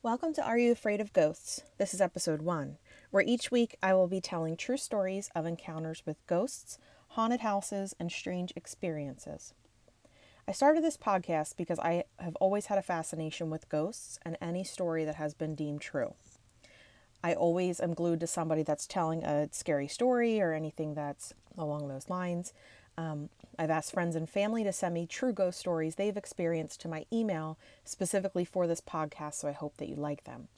Welcome to Are You Afraid of Ghosts? This is episode one, where each week I will be telling true stories of encounters with ghosts, haunted houses, and strange experiences. I started this podcast because I have always had a fascination with ghosts and any story that has been deemed true. I always am glued to somebody that's telling a scary story or anything that's along those lines. Um, I've asked friends and family to send me true ghost stories they've experienced to my email specifically for this podcast, so I hope that you like them.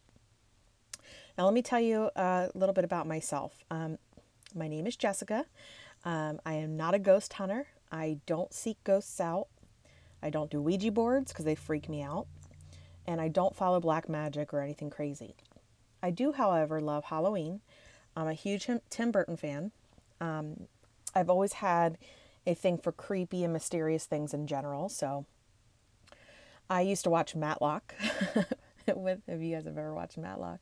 Now, let me tell you a little bit about myself. Um, my name is Jessica. Um, I am not a ghost hunter. I don't seek ghosts out. I don't do Ouija boards because they freak me out. And I don't follow black magic or anything crazy. I do, however, love Halloween. I'm a huge Tim Burton fan. Um, I've always had a thing for creepy and mysterious things in general. So I used to watch Matlock with, if you guys have ever watched Matlock,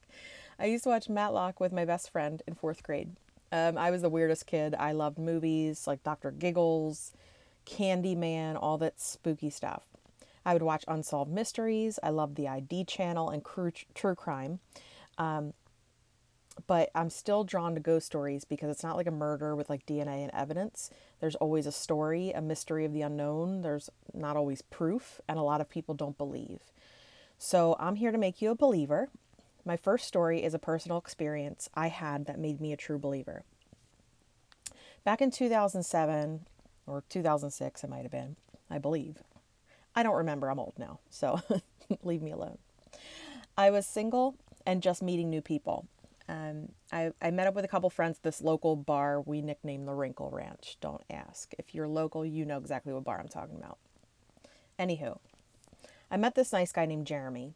I used to watch Matlock with my best friend in fourth grade. Um, I was the weirdest kid. I loved movies like Dr. Giggles, Candyman, all that spooky stuff. I would watch Unsolved Mysteries. I loved the ID channel and true crime. Um, but I'm still drawn to ghost stories because it's not like a murder with like DNA and evidence. There's always a story, a mystery of the unknown. There's not always proof, and a lot of people don't believe. So I'm here to make you a believer. My first story is a personal experience I had that made me a true believer. Back in 2007 or 2006, it might have been, I believe. I don't remember, I'm old now, so leave me alone. I was single and just meeting new people. Um, I, I met up with a couple friends this local bar we nicknamed the Wrinkle Ranch. Don't ask. If you're local, you know exactly what bar I'm talking about. Anywho, I met this nice guy named Jeremy.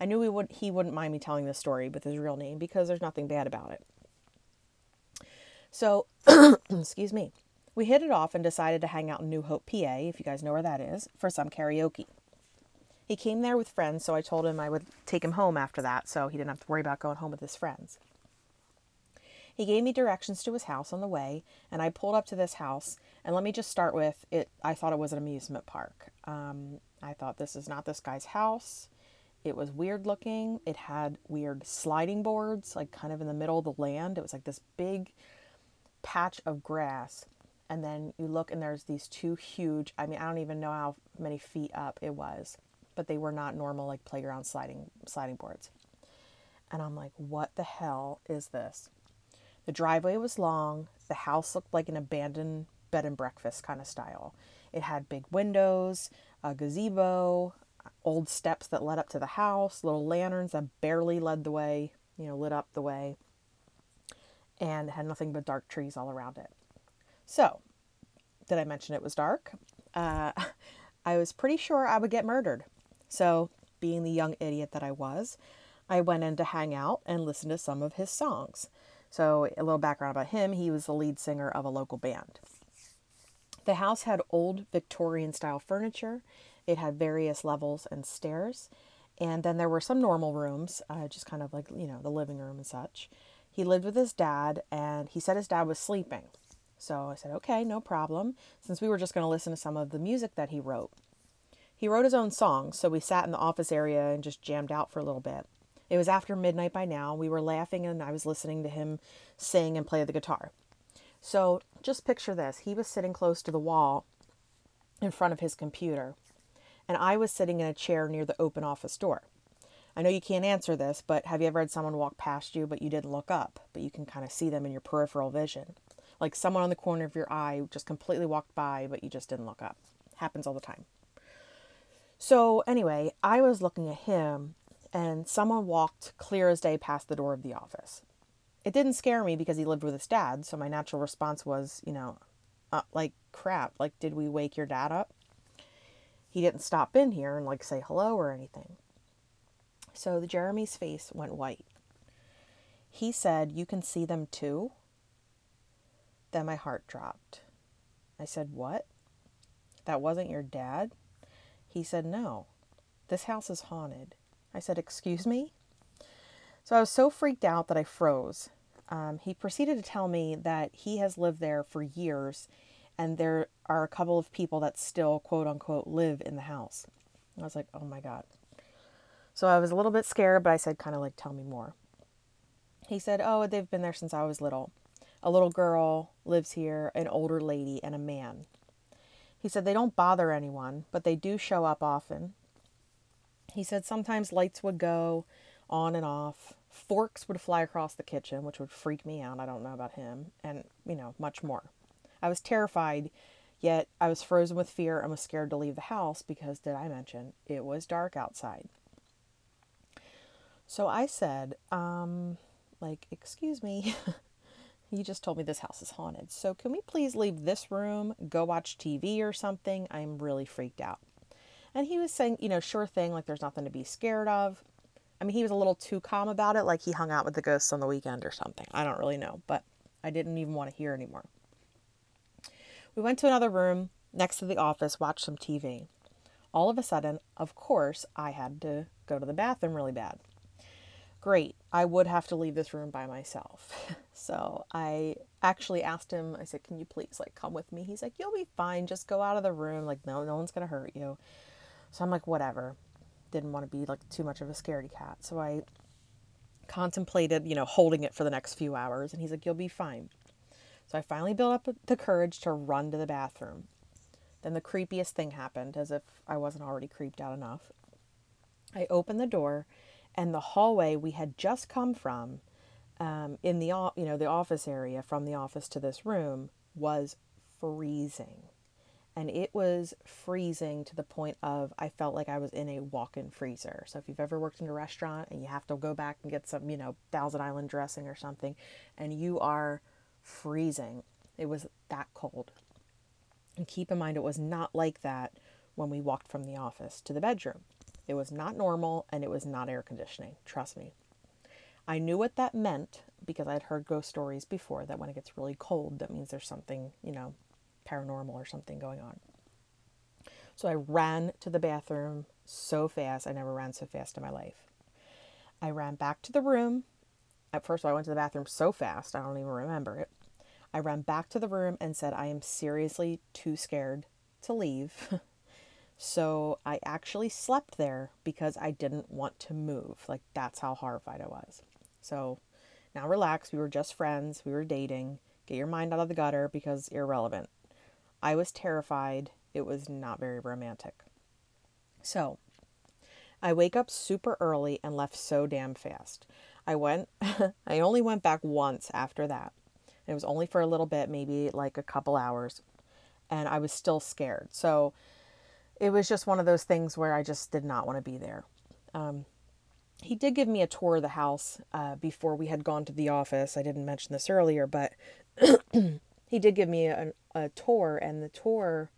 I knew he, would, he wouldn't mind me telling this story with his real name because there's nothing bad about it. So, excuse me, we hit it off and decided to hang out in New Hope, PA, if you guys know where that is, for some karaoke. He came there with friends, so I told him I would take him home after that so he didn't have to worry about going home with his friends. He gave me directions to his house on the way, and I pulled up to this house. And let me just start with it. I thought it was an amusement park. Um, I thought this is not this guy's house. It was weird looking. It had weird sliding boards, like kind of in the middle of the land. It was like this big patch of grass. And then you look, and there's these two huge, I mean, I don't even know how many feet up it was, but they were not normal, like playground sliding, sliding boards. And I'm like, what the hell is this? The driveway was long. The house looked like an abandoned bed and breakfast kind of style. It had big windows, a gazebo, old steps that led up to the house, little lanterns that barely led the way, you know, lit up the way, and had nothing but dark trees all around it. So, did I mention it was dark? Uh, I was pretty sure I would get murdered. So, being the young idiot that I was, I went in to hang out and listen to some of his songs. So, a little background about him he was the lead singer of a local band. The house had old Victorian style furniture, it had various levels and stairs, and then there were some normal rooms, uh, just kind of like, you know, the living room and such. He lived with his dad, and he said his dad was sleeping. So I said, okay, no problem, since we were just going to listen to some of the music that he wrote. He wrote his own songs, so we sat in the office area and just jammed out for a little bit. It was after midnight by now. We were laughing and I was listening to him sing and play the guitar. So just picture this he was sitting close to the wall in front of his computer, and I was sitting in a chair near the open office door. I know you can't answer this, but have you ever had someone walk past you but you didn't look up, but you can kind of see them in your peripheral vision? Like someone on the corner of your eye just completely walked by but you just didn't look up. Happens all the time. So, anyway, I was looking at him and someone walked clear as day past the door of the office. It didn't scare me because he lived with his dad, so my natural response was, you know, uh, like crap, like did we wake your dad up? He didn't stop in here and like say hello or anything. So the Jeremy's face went white. He said, "You can see them too?" Then my heart dropped. I said, "What? That wasn't your dad?" He said, "No. This house is haunted." I said, Excuse me? So I was so freaked out that I froze. Um, he proceeded to tell me that he has lived there for years and there are a couple of people that still, quote unquote, live in the house. I was like, Oh my God. So I was a little bit scared, but I said, kind of like, tell me more. He said, oh, they've been there since I was little. A little girl lives here, an older lady, and a man. He said they don't bother anyone, but they do show up often. He said sometimes lights would go on and off, forks would fly across the kitchen, which would freak me out. I don't know about him, and you know, much more. I was terrified, yet I was frozen with fear and was scared to leave the house because, did I mention, it was dark outside. So I said, um, like, excuse me, You just told me this house is haunted. So can we please leave this room, go watch TV or something? I'm really freaked out. And he was saying, you know, sure thing, like there's nothing to be scared of. I mean, he was a little too calm about it, like he hung out with the ghosts on the weekend or something. I don't really know, but I didn't even want to hear anymore. We went to another room next to the office, watched some TV. All of a sudden, of course, I had to go to the bathroom really bad great. I would have to leave this room by myself. so I actually asked him, I said, Can you please like come with me? He's like, You'll be fine. Just go out of the room. Like, no, no one's gonna hurt you. So I'm like, whatever. Didn't want to be like too much of a scaredy cat. So I contemplated, you know, holding it for the next few hours. And he's like, You'll be fine. So I finally built up the courage to run to the bathroom. Then the creepiest thing happened, as if I wasn't already creeped out enough. I opened the door and the hallway we had just come from um, in the you know the office area from the office to this room was freezing and it was freezing to the point of I felt like I was in a walk-in freezer. So if you've ever worked in a restaurant and you have to go back and get some, you know, Thousand Island dressing or something and you are freezing. It was that cold. And keep in mind it was not like that when we walked from the office to the bedroom. It was not normal and it was not air conditioning. Trust me. I knew what that meant because I'd heard ghost stories before that when it gets really cold, that means there's something, you know, paranormal or something going on. So I ran to the bathroom so fast. I never ran so fast in my life. I ran back to the room. At first, I went to the bathroom so fast, I don't even remember it. I ran back to the room and said, I am seriously too scared to leave. So I actually slept there because I didn't want to move. Like, that's how horrified I was. So now relax. We were just friends. We were dating. Get your mind out of the gutter because irrelevant. I was terrified. It was not very romantic. So I wake up super early and left so damn fast. I went, I only went back once after that. It was only for a little bit, maybe like a couple hours. And I was still scared. So it was just one of those things where I just did not want to be there. Um, he did give me a tour of the house uh, before we had gone to the office. I didn't mention this earlier, but he did give me a, a, tour, and the tour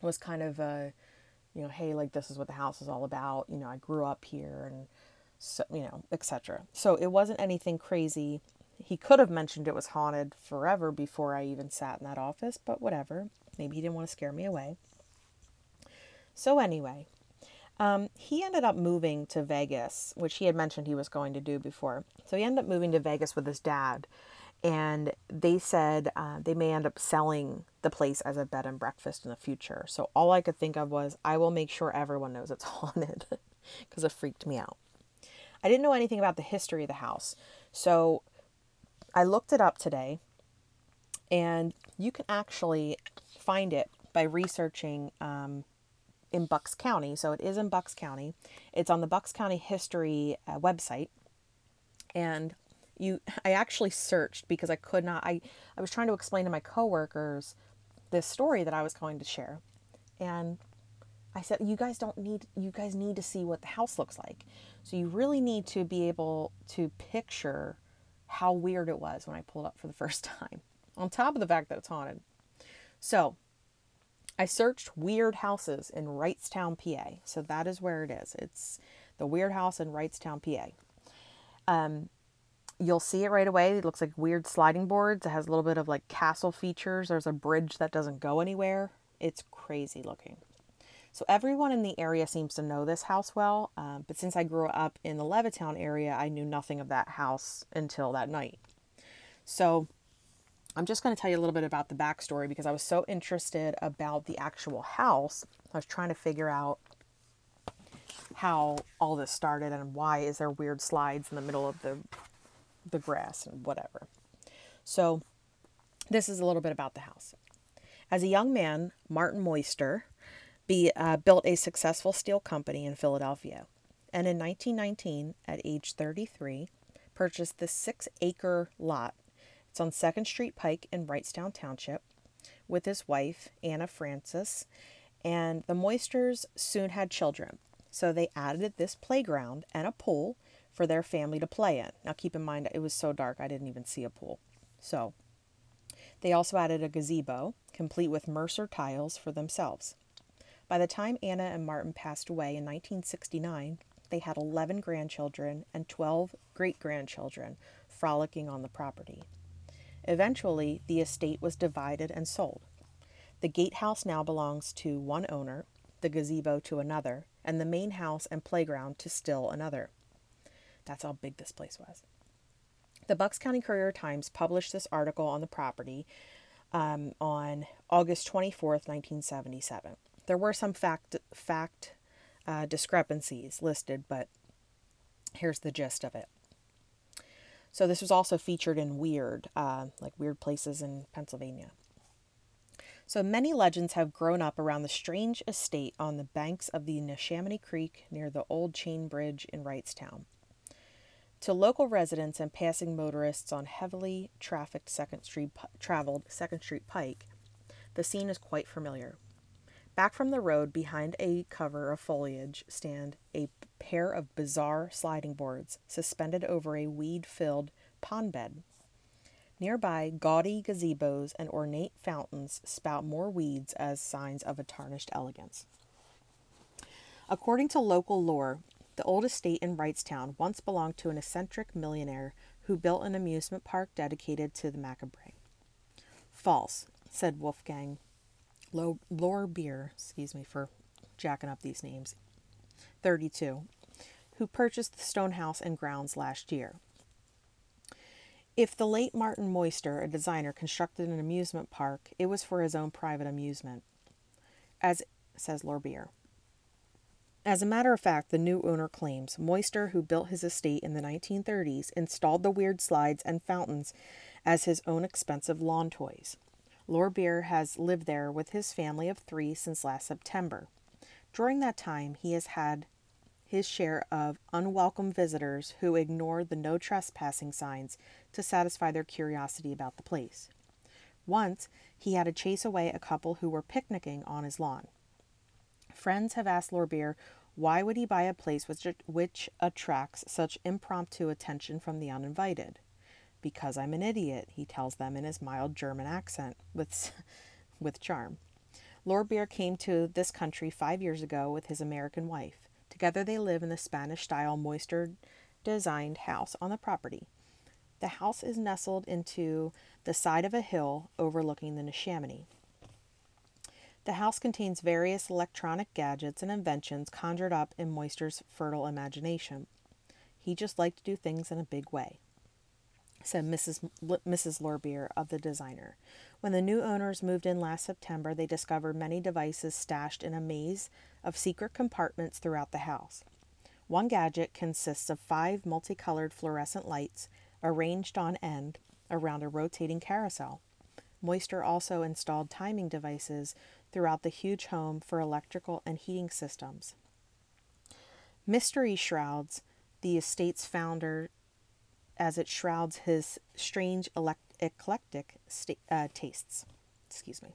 was kind of a, you know, hey, like this is what the house is all about. You know, I grew up here, and so you know, etc. So it wasn't anything crazy. He could have mentioned it was haunted forever before I even sat in that office, but whatever. Maybe he didn't want to scare me away. So, anyway, um, he ended up moving to Vegas, which he had mentioned he was going to do before. So, he ended up moving to Vegas with his dad. And they said uh, they may end up selling the place as a bed and breakfast in the future. So, all I could think of was, I will make sure everyone knows it's haunted because it freaked me out. I didn't know anything about the history of the house. So, I looked it up today, and you can actually find it by researching um, in Bucks County. So it is in Bucks County. It's on the Bucks County History uh, website. And you I actually searched because I could not I I was trying to explain to my coworkers this story that I was going to share. And I said you guys don't need you guys need to see what the house looks like. So you really need to be able to picture how weird it was when I pulled up for the first time. On top of the fact that it's haunted. So, I searched weird houses in Wrightstown, PA. So that is where it is. It's the weird house in Wrightstown, PA. Um, you'll see it right away. It looks like weird sliding boards. It has a little bit of like castle features. There's a bridge that doesn't go anywhere. It's crazy looking. So everyone in the area seems to know this house well. Um, but since I grew up in the Levittown area, I knew nothing of that house until that night. So I'm just going to tell you a little bit about the backstory because I was so interested about the actual house. I was trying to figure out how all this started and why is there weird slides in the middle of the the grass and whatever. So this is a little bit about the house. As a young man, Martin Moister be, uh, built a successful steel company in Philadelphia, and in 1919, at age 33, purchased the six-acre lot. It's on Second Street Pike in Wrightstown Township, with his wife Anna Francis, and the Moisters soon had children. So they added this playground and a pool for their family to play in. Now, keep in mind, it was so dark I didn't even see a pool. So they also added a gazebo, complete with Mercer tiles for themselves. By the time Anna and Martin passed away in 1969, they had 11 grandchildren and 12 great grandchildren frolicking on the property. Eventually, the estate was divided and sold. The gatehouse now belongs to one owner, the gazebo to another, and the main house and playground to still another. That's how big this place was. The Bucks County Courier Times published this article on the property um, on August 24th, 1977. There were some fact fact uh, discrepancies listed, but here's the gist of it. So this was also featured in Weird, uh, like Weird Places in Pennsylvania. So many legends have grown up around the strange estate on the banks of the Neshaminy Creek near the old chain bridge in Wrightstown. To local residents and passing motorists on heavily trafficked Second Street traveled Second Street Pike, the scene is quite familiar. Back from the road, behind a cover of foliage, stand a pair of bizarre sliding boards suspended over a weed-filled pond bed. Nearby, gaudy gazebos and ornate fountains spout more weeds as signs of a tarnished elegance. According to local lore, the old estate in Wrightstown once belonged to an eccentric millionaire who built an amusement park dedicated to the macabre. False, said Wolfgang Lorbeer, excuse me for jacking up these names, 32, who purchased the stone house and grounds last year. If the late Martin Moister, a designer, constructed an amusement park, it was for his own private amusement. As says Lorbeer. As a matter of fact, the new owner claims Moister, who built his estate in the 1930s, installed the weird slides and fountains as his own expensive lawn toys. Lorbeer has lived there with his family of three since last September. During that time, he has had his share of unwelcome visitors who ignored the no trespassing signs to satisfy their curiosity about the place. Once, he had to chase away a couple who were picnicking on his lawn. Friends have asked Lorbeer why would he buy a place which, which attracts such impromptu attention from the uninvited. Because I'm an idiot, he tells them in his mild German accent with, with charm. Lorbeer came to this country five years ago with his American wife. Together they live in the Spanish style Moister designed house on the property. The house is nestled into the side of a hill overlooking the Neshaminy. The house contains various electronic gadgets and inventions conjured up in Moister's fertile imagination. He just liked to do things in a big way, said Mrs. L- Mrs. Lorbeer of the designer. When the new owners moved in last September, they discovered many devices stashed in a maze of secret compartments throughout the house. One gadget consists of five multicolored fluorescent lights arranged on end around a rotating carousel. Moister also installed timing devices throughout the huge home for electrical and heating systems. Mystery shrouds the estate's founder as it shrouds his strange elect- eclectic uh, tastes. Excuse me.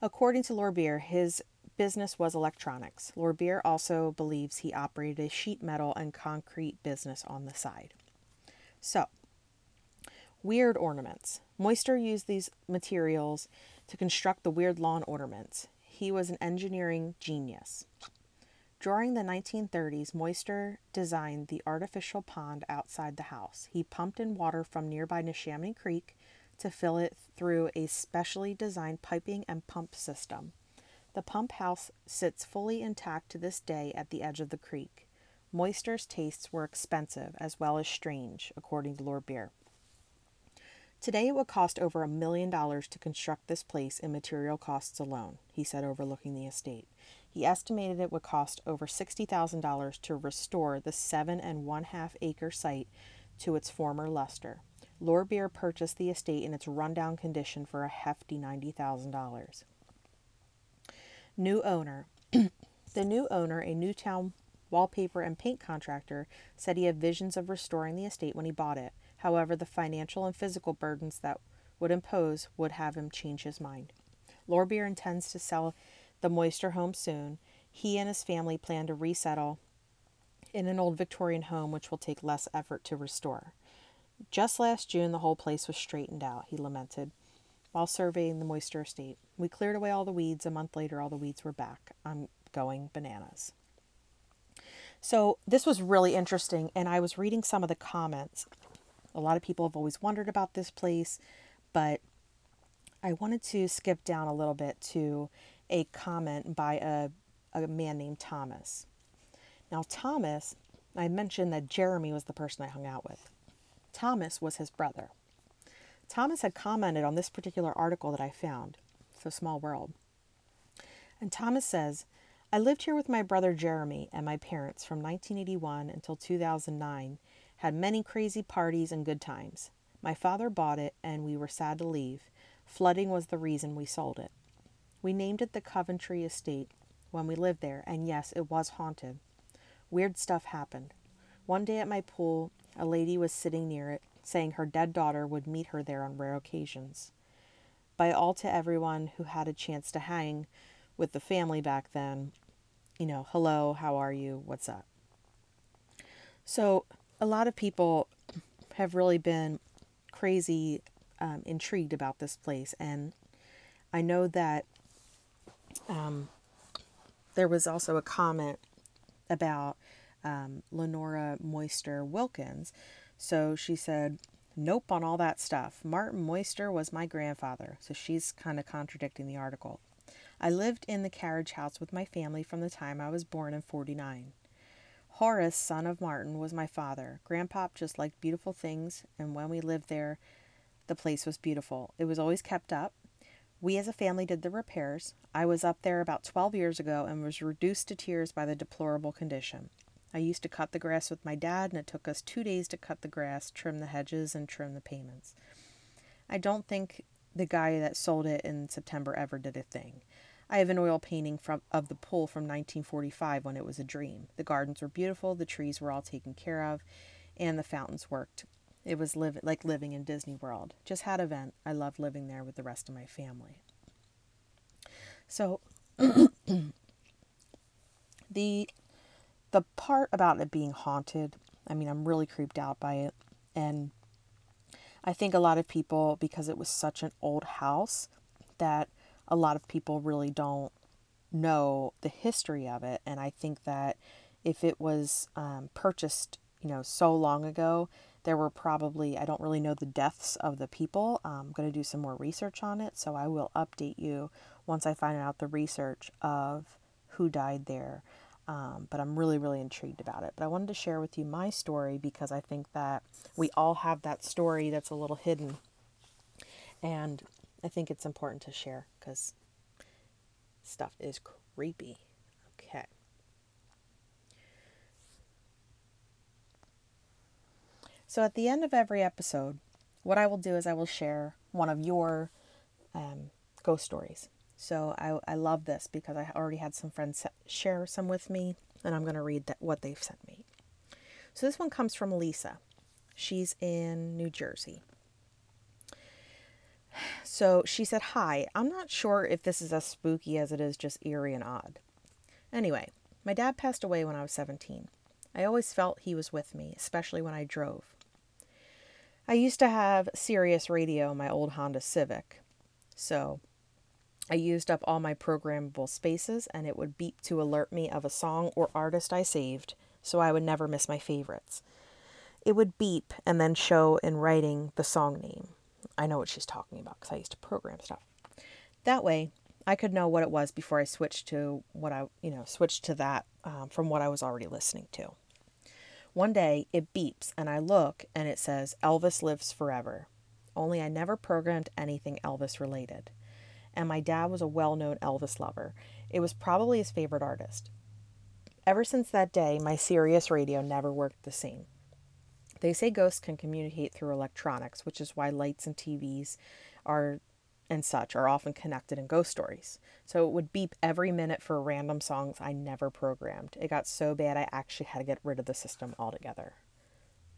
According to Lorbeer, his business was electronics. Lorbeer also believes he operated a sheet metal and concrete business on the side. So, weird ornaments. Moister used these materials to construct the weird lawn ornaments. He was an engineering genius. During the 1930s, Moister designed the artificial pond outside the house. He pumped in water from nearby Neshaminy Creek to fill it through a specially designed piping and pump system. The pump house sits fully intact to this day at the edge of the creek. Moister's tastes were expensive as well as strange, according to Lorbeer. Today it would cost over a million dollars to construct this place in material costs alone, he said, overlooking the estate. He estimated it would cost over $60,000 to restore the seven and one half acre site to its former luster. Lorbeer purchased the estate in its rundown condition for a hefty $90,000. New owner. the new owner, a Newtown wallpaper and paint contractor, said he had visions of restoring the estate when he bought it. However, the financial and physical burdens that would impose would have him change his mind. Lorbeer intends to sell the Moister home soon. He and his family plan to resettle in an old Victorian home which will take less effort to restore. Just last June, the whole place was straightened out, he lamented, while surveying the Moister estate. We cleared away all the weeds. A month later, all the weeds were back. I'm going bananas. So, this was really interesting, and I was reading some of the comments. A lot of people have always wondered about this place, but I wanted to skip down a little bit to a comment by a, a man named Thomas. Now, Thomas, I mentioned that Jeremy was the person I hung out with. Thomas was his brother. Thomas had commented on this particular article that I found. So small world. And Thomas says, I lived here with my brother Jeremy and my parents from 1981 until 2009, had many crazy parties and good times. My father bought it and we were sad to leave. Flooding was the reason we sold it. We named it the Coventry Estate when we lived there, and yes, it was haunted. Weird stuff happened. One day at my pool, a lady was sitting near it, saying her dead daughter would meet her there on rare occasions. By all to everyone who had a chance to hang with the family back then, you know, hello, how are you, what's up? So, a lot of people have really been crazy um, intrigued about this place, and I know that um, there was also a comment about um, Lenora Moister Wilkins. So she said, Nope on all that stuff. Martin Moister was my grandfather. So she's kind of contradicting the article. I lived in the carriage house with my family from the time I was born in 49. Horace, son of Martin, was my father. Grandpop just liked beautiful things, and when we lived there, the place was beautiful. It was always kept up. We as a family did the repairs. I was up there about 12 years ago and was reduced to tears by the deplorable condition. I used to cut the grass with my dad, and it took us two days to cut the grass, trim the hedges, and trim the payments. I don't think the guy that sold it in September ever did a thing. I have an oil painting from of the pool from 1945 when it was a dream. The gardens were beautiful, the trees were all taken care of, and the fountains worked. It was live, like living in Disney World. Just had a vent. I loved living there with the rest of my family. So the the part about it being haunted, I mean, I'm really creeped out by it. And I think a lot of people, because it was such an old house, that a lot of people really don't know the history of it. And I think that if it was um, purchased, you know, so long ago, there were probably, I don't really know the deaths of the people. I'm going to do some more research on it. So I will update you once I find out the research of who died there. Um, but I'm really, really intrigued about it. But I wanted to share with you my story because I think that we all have that story that's a little hidden. And I think it's important to share because stuff is creepy. Okay. So at the end of every episode, what I will do is I will share one of your um, ghost stories. So I, I love this because I already had some friends share some with me, and I'm going to read that, what they've sent me. So this one comes from Lisa. She's in New Jersey. So she said, Hi, I'm not sure if this is as spooky as it is just eerie and odd. Anyway, my dad passed away when I was 17. I always felt he was with me, especially when I drove. I used to have Sirius radio my old Honda Civic. So I used up all my programmable spaces and it would beep to alert me of a song or artist I saved so I would never miss my favorites. It would beep and then show in writing the song name. I know what she's talking about because I used to program stuff. That way, I could know what it was before I switched to what I, you know, switched to that um, from what I was already listening to. One day it beeps and I look and it says Elvis lives forever. Only I never programmed anything Elvis related and my dad was a well known Elvis lover. It was probably his favorite artist. Ever since that day, my Sirius radio never worked the same. They say ghosts can communicate through electronics, which is why lights and TVs are and such are often connected in ghost stories. So it would beep every minute for random songs I never programmed. It got so bad I actually had to get rid of the system altogether.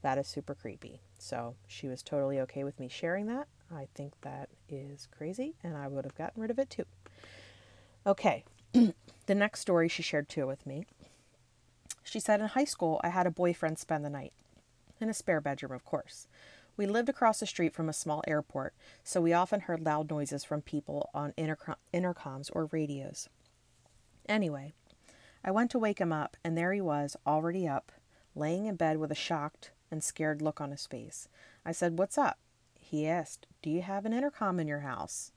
That is super creepy. So she was totally okay with me sharing that. I think that is crazy, and I would have gotten rid of it too. Okay, the next story she shared too with me. She said in high school, I had a boyfriend spend the night in a spare bedroom, of course. We lived across the street from a small airport, so we often heard loud noises from people on intercom- intercoms or radios. Anyway, I went to wake him up, and there he was, already up, laying in bed with a shocked and scared look on his face. I said, What's up? He asked, Do you have an intercom in your house?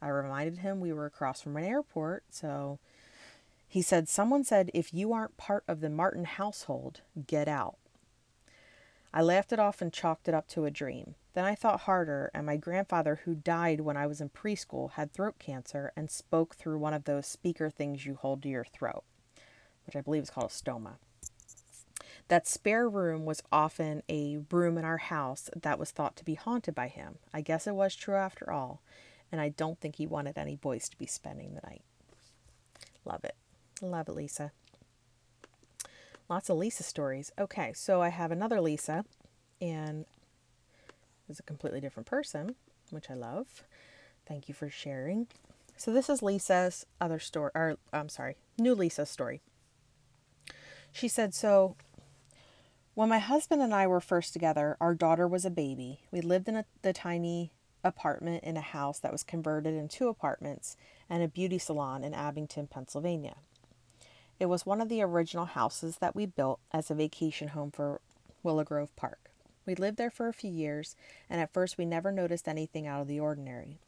I reminded him we were across from an airport, so he said, Someone said, if you aren't part of the Martin household, get out. I laughed it off and chalked it up to a dream. Then I thought harder, and my grandfather, who died when I was in preschool, had throat cancer and spoke through one of those speaker things you hold to your throat, which I believe is called a stoma. That spare room was often a room in our house that was thought to be haunted by him. I guess it was true after all, and I don't think he wanted any boys to be spending the night. Love it. Love it, Lisa. Lots of Lisa stories. Okay, so I have another Lisa, and is a completely different person, which I love. Thank you for sharing. So this is Lisa's other story, or I'm sorry, new Lisa's story. She said, So when my husband and I were first together, our daughter was a baby. We lived in a, the tiny apartment in a house that was converted into apartments and a beauty salon in Abington, Pennsylvania. It was one of the original houses that we built as a vacation home for Willow Grove Park. We lived there for a few years, and at first we never noticed anything out of the ordinary.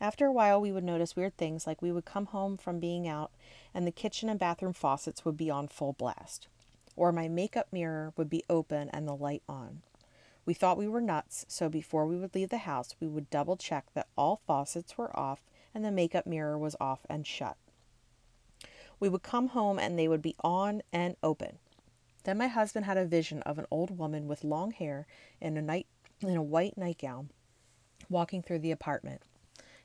After a while, we would notice weird things like we would come home from being out and the kitchen and bathroom faucets would be on full blast, or my makeup mirror would be open and the light on. We thought we were nuts, so before we would leave the house, we would double check that all faucets were off and the makeup mirror was off and shut. We would come home and they would be on and open. Then my husband had a vision of an old woman with long hair and a night in a white nightgown walking through the apartment.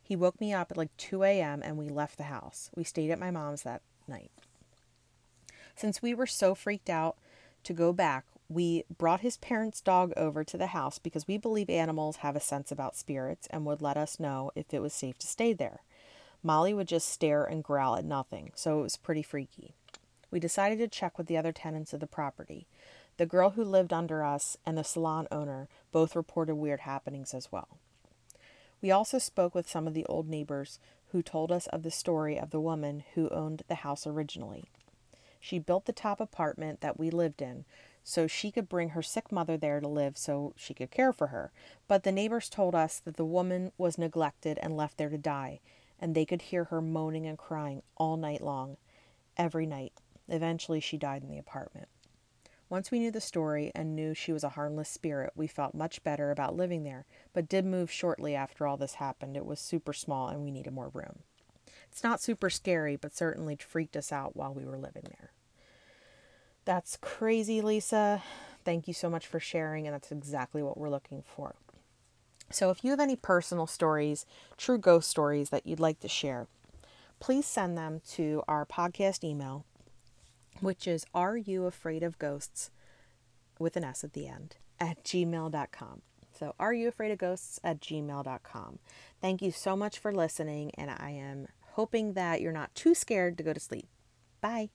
He woke me up at like 2 a.m. and we left the house. We stayed at my mom's that night. Since we were so freaked out to go back, we brought his parents' dog over to the house because we believe animals have a sense about spirits and would let us know if it was safe to stay there. Molly would just stare and growl at nothing, so it was pretty freaky. We decided to check with the other tenants of the property. The girl who lived under us and the salon owner both reported weird happenings as well. We also spoke with some of the old neighbors who told us of the story of the woman who owned the house originally. She built the top apartment that we lived in so she could bring her sick mother there to live so she could care for her. But the neighbors told us that the woman was neglected and left there to die, and they could hear her moaning and crying all night long, every night. Eventually, she died in the apartment. Once we knew the story and knew she was a harmless spirit, we felt much better about living there, but did move shortly after all this happened. It was super small and we needed more room. It's not super scary, but certainly freaked us out while we were living there. That's crazy, Lisa. Thank you so much for sharing, and that's exactly what we're looking for. So, if you have any personal stories, true ghost stories that you'd like to share, please send them to our podcast email, which is Are You Afraid of Ghosts with an S at the end at gmail.com. So, are you afraid of ghosts at gmail.com? Thank you so much for listening, and I am hoping that you're not too scared to go to sleep. Bye.